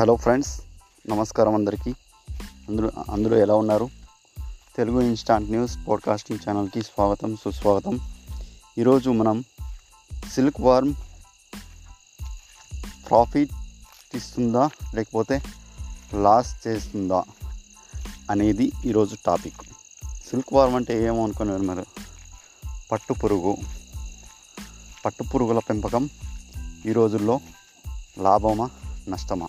Hello friends నమస్కారం అందరికీ. అందరూ అందరూ ఎలా ఉన్నారు? తెలుగు ఇన్స్టాంట్ న్యూస్ పోడ్కాస్టింగ్ ఛానల్కి స్వాగతం సుస్వాగతం. ఈరోజు మనం సిల్క్ వార్మ్ ప్రాఫిట్ ఇస్తుందా లేకపోతే లాస్ చేస్తుందా అనేది ఈరోజు టాపిక్. సిల్క్ వార్మ్ అంటే ఏమో అనుకున్నారు మరి? పట్టు పురుగు. పట్టు పురుగుల పెంపకం ఈ రోజుల్లో లాభమా నష్టమా?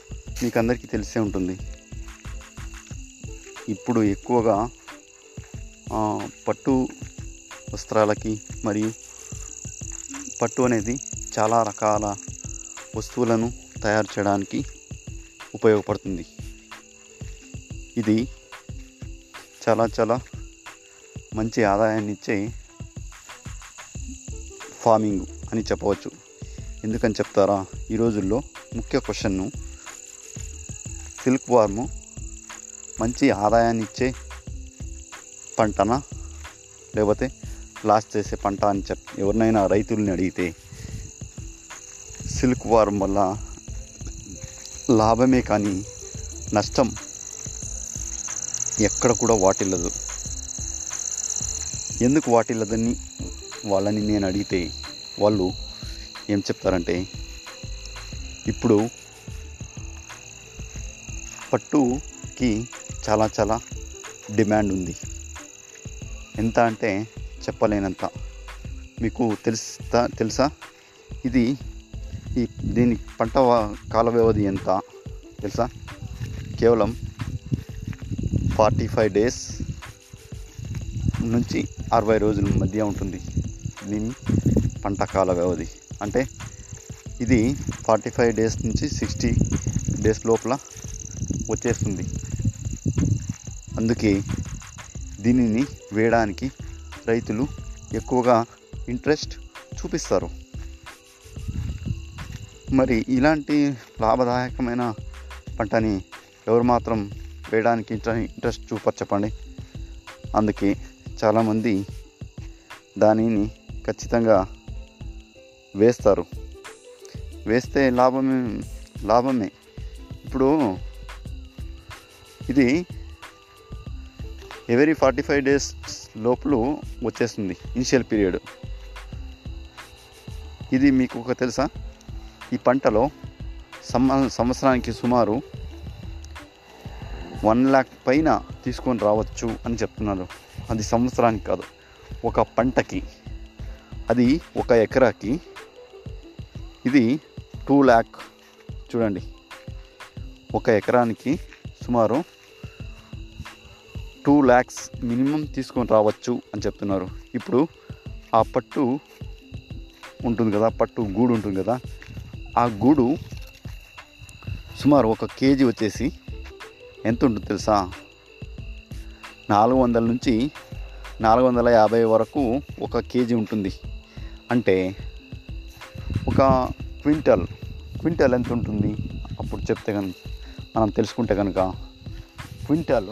మీకు అందరికీ తెలిసే ఉంటుంది. ఇప్పుడు ఎక్కువగా పట్టు వస్త్రాలకి మరియు పట్టు అనేది చాలా రకాల వస్తువులను తయారు చేయడానికి ఉపయోగపడుతుంది. ఇది చాలా చాలా మంచి ఆదాయాన్ని ఇచ్చే ఫార్మింగ్ అని చెప్పవచ్చు. ఎందుకని చెప్తారా? ఈ రోజుల్లో ముఖ్య క్వశ్చన్ను సిల్క్ వార్ము మంచి ఆదాయాన్ని ఇచ్చే పంటనా? లేకపోతే లాస్ చేసే పంట అని చెప్ ఎవరినైనా రైతుల్ని అడిగితే సిల్క్ వార్మ్ వల్ల లాభమే కానీ నష్టం ఎక్కడ కూడా వాటిల్లదు. ఎందుకు వాటిల్లదని వాళ్ళని నేను అడిగితే వాళ్ళు ఏం చెప్తారంటే ఇప్పుడు పట్టుకి చాలా చాలా డిమాండ్ ఉంది. ఎంత అంటే చెప్పలేనంత. మీకు తెలుస్తా తెలుసా? ఇది ఈ దీని పంట కాల వ్యవధి ఎంత? తెలుసా? కేవలం ఫార్టీ ఫైవ్ డేస్ నుంచి అరవై రోజుల మధ్య ఉంటుంది దీని పంట కాల వ్యవధి. అంటే ఇది ఫార్టీ ఫైవ్ డేస్ నుంచి సిక్స్టీ డేస్ లోపల వచ్చేస్తుంది. అందుకే దీనిని వేయడానికి రైతులు ఎక్కువగా ఇంట్రెస్ట్ చూపిస్తారు. మరి ఇలాంటి లాభదాయకమైన పంటని ఎవరు మాత్రం వేయడానికి ఇంట్రెస్ట్ చూపరు చెప్పండి అందుకే చాలామంది దానిని ఖచ్చితంగా వేస్తారు. వేస్తే లాభమే లాభమే. ఇప్పుడు ఇది ఎవరీ ఫార్టీ ఫైవ్ డేస్ లోపల వచ్చేస్తుంది ఇనిషియల్ పీరియడ్ ఇది మీకు ఒక తెలుసా? ఈ పంటలో సంవత్సరానికి సుమారు వన్ ల్యాక్ పైన తీసుకొని రావచ్చు అని చెప్తున్నారు. అది సంవత్సరానికి కాదు ఒక పంటకి. అది ఒక ఎకరాకి ఇది టూ ల్యాక్ చూడండి. ఒక ఎకరానికి సుమారు టూ ల్యాక్స్ మినిమం తీసుకొని రావచ్చు అని చెప్తున్నారు. ఇప్పుడు ఆ పట్టు ఉంటుంది కదా పట్టు గూడు ఉంటుంది కదా ఆ గూడు సుమారు ఒక కేజీ వచ్చేసి ఎంత ఉంటుంది తెలుసా? నాలుగు వందల నుంచి నాలుగు వందల యాభై వరకు ఒక కేజీ ఉంటుంది. అంటే ఒక క్వింటల్ క్వింటల్ ఎంత ఉంటుంది? అప్పుడు చెప్తే కనుక మనం తెలుసుకుంటే కనుక క్వింటాల్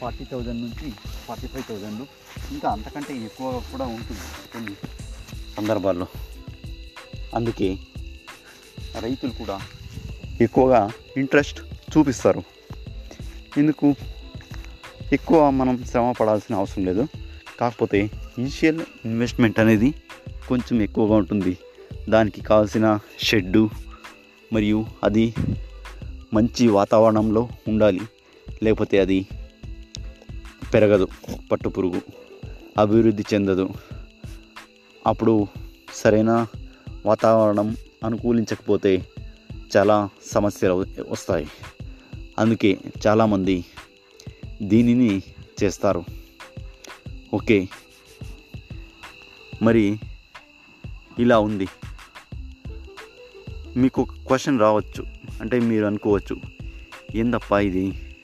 ఫార్టీ థౌజండ్ నుంచి ఫార్టీ ఫైవ్ థౌజండ్ ఇంకా అంతకంటే ఎక్కువగా కూడా ఉంటుంది. కొన్ని సందర్భాల్లో. అందుకే రైతులు కూడా ఎక్కువగా ఇంట్రెస్ట్ చూపిస్తారు. ఎందుకు? ఎక్కువ మనం శ్రమ పడాల్సిన అవసరం లేదు. కాకపోతే ఇనిషియల్ ఇన్వెస్ట్మెంట్ అనేది కొంచెం ఎక్కువగా ఉంటుంది. దానికి కావాల్సిన షెడ్డు మరియు అది మంచి వాతావరణంలో ఉండాలి. లేకపోతే అది పెరగదు పట్టు పురుగు అభివృద్ధి చెందదు. అప్పుడు సరైన వాతావరణం అనుకూలించకపోతే చాలా సమస్యలు వస్తాయి. అందుకే చాలామంది దీనిని చేస్తారు. ఓకే. మరి ఇలా ఉంది. మీకు ఒక క్వశ్చన్ రావచ్చు. అంటే మీరు అనుకోవచ్చు ఏందప్పా ఇది?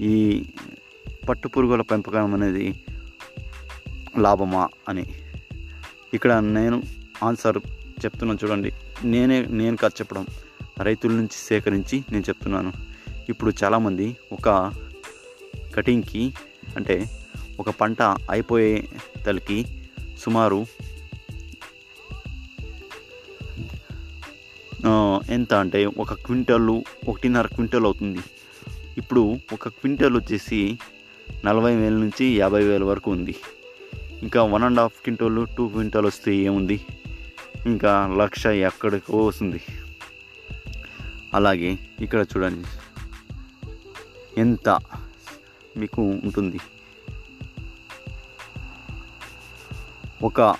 ఈ పట్టు పురుగుల పెంపకం అనేది లాభమా అని. ఇక్కడ నేను ఆన్సర్ చెప్తున్నాను చూడండి. నేనే నేను కాదు చెప్పడం. రైతుల నుంచి సేకరించి నేను చెప్తున్నాను. ఇప్పుడు చాలామంది ఒక కటింగ్కి అంటే ఒక పంట అయిపోయే తలకి సుమారు ఎంత అంటే ఒక క్వింటాలు ఒకటిన్నర క్వింటల్ అవుతుంది. ఇప్పుడు ఒక క్వింటల్ వచ్చేసి నలభై వేల నుంచి యాభై వేల వరకు ఉంది. ఇంకా one and half quintal two quintal వస్తే ఏముంది? ఇంకా లక్ష ఎక్కడికో వస్తుంది. అలాగే ఇక్కడ చూడండి. ఎంత మీకు ఉంటుంది? ఒక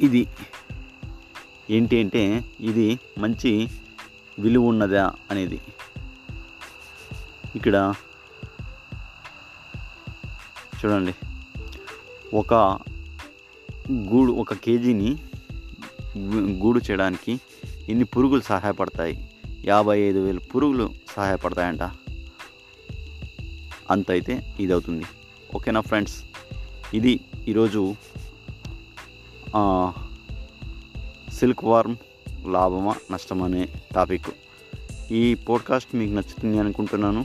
ఇది ఏంటి అంటే ఇది మంచి విలువ ఉన్నదా అనేది. ఇక్కడ చూడండి. ఒక గూడు ఒక కేజీని గూడు చేయడానికి ఇన్ని పురుగులు సహాయపడతాయి? యాభై ఐదు వేలు పురుగులు సహాయపడతాయంట. అంత అయితే ఇది అవుతుంది ఓకేనా ఫ్రెండ్స్? ఇది ఈరోజు సిల్క్ వార్మ్ లాభమా నష్టమా అనే టాపిక్. ఈ పోడ్కాస్ట్ మీకు నచ్చుతుంది అనుకుంటున్నాను.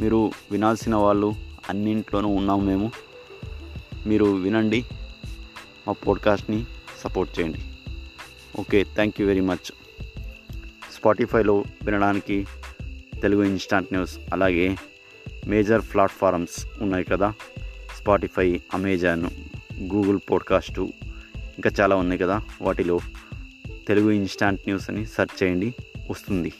మీరు వినాల్సిన వాళ్ళు అన్నింట్లోనూ ఉన్నాం మేము. మీరు వినండి మా పోడ్కాస్ట్ని సపోర్ట్ చేయండి. Okay thank you very much స్పాటిఫైలో వినడానికి తెలుగు ఇన్స్టాంట్ న్యూస్ అలాగే మేజర్ ప్లాట్ఫారమ్స్ ఉన్నాయి కదా. స్పాటిఫై అమెజాన్ గూగుల్ పోడ్కాస్టు ఇంకా చాలా ఉన్నాయి కదా. వాటిలో తెలుగు ఇన్స్టాంట్ న్యూస్ అని సెర్చ్ చేయండి వస్తుంది.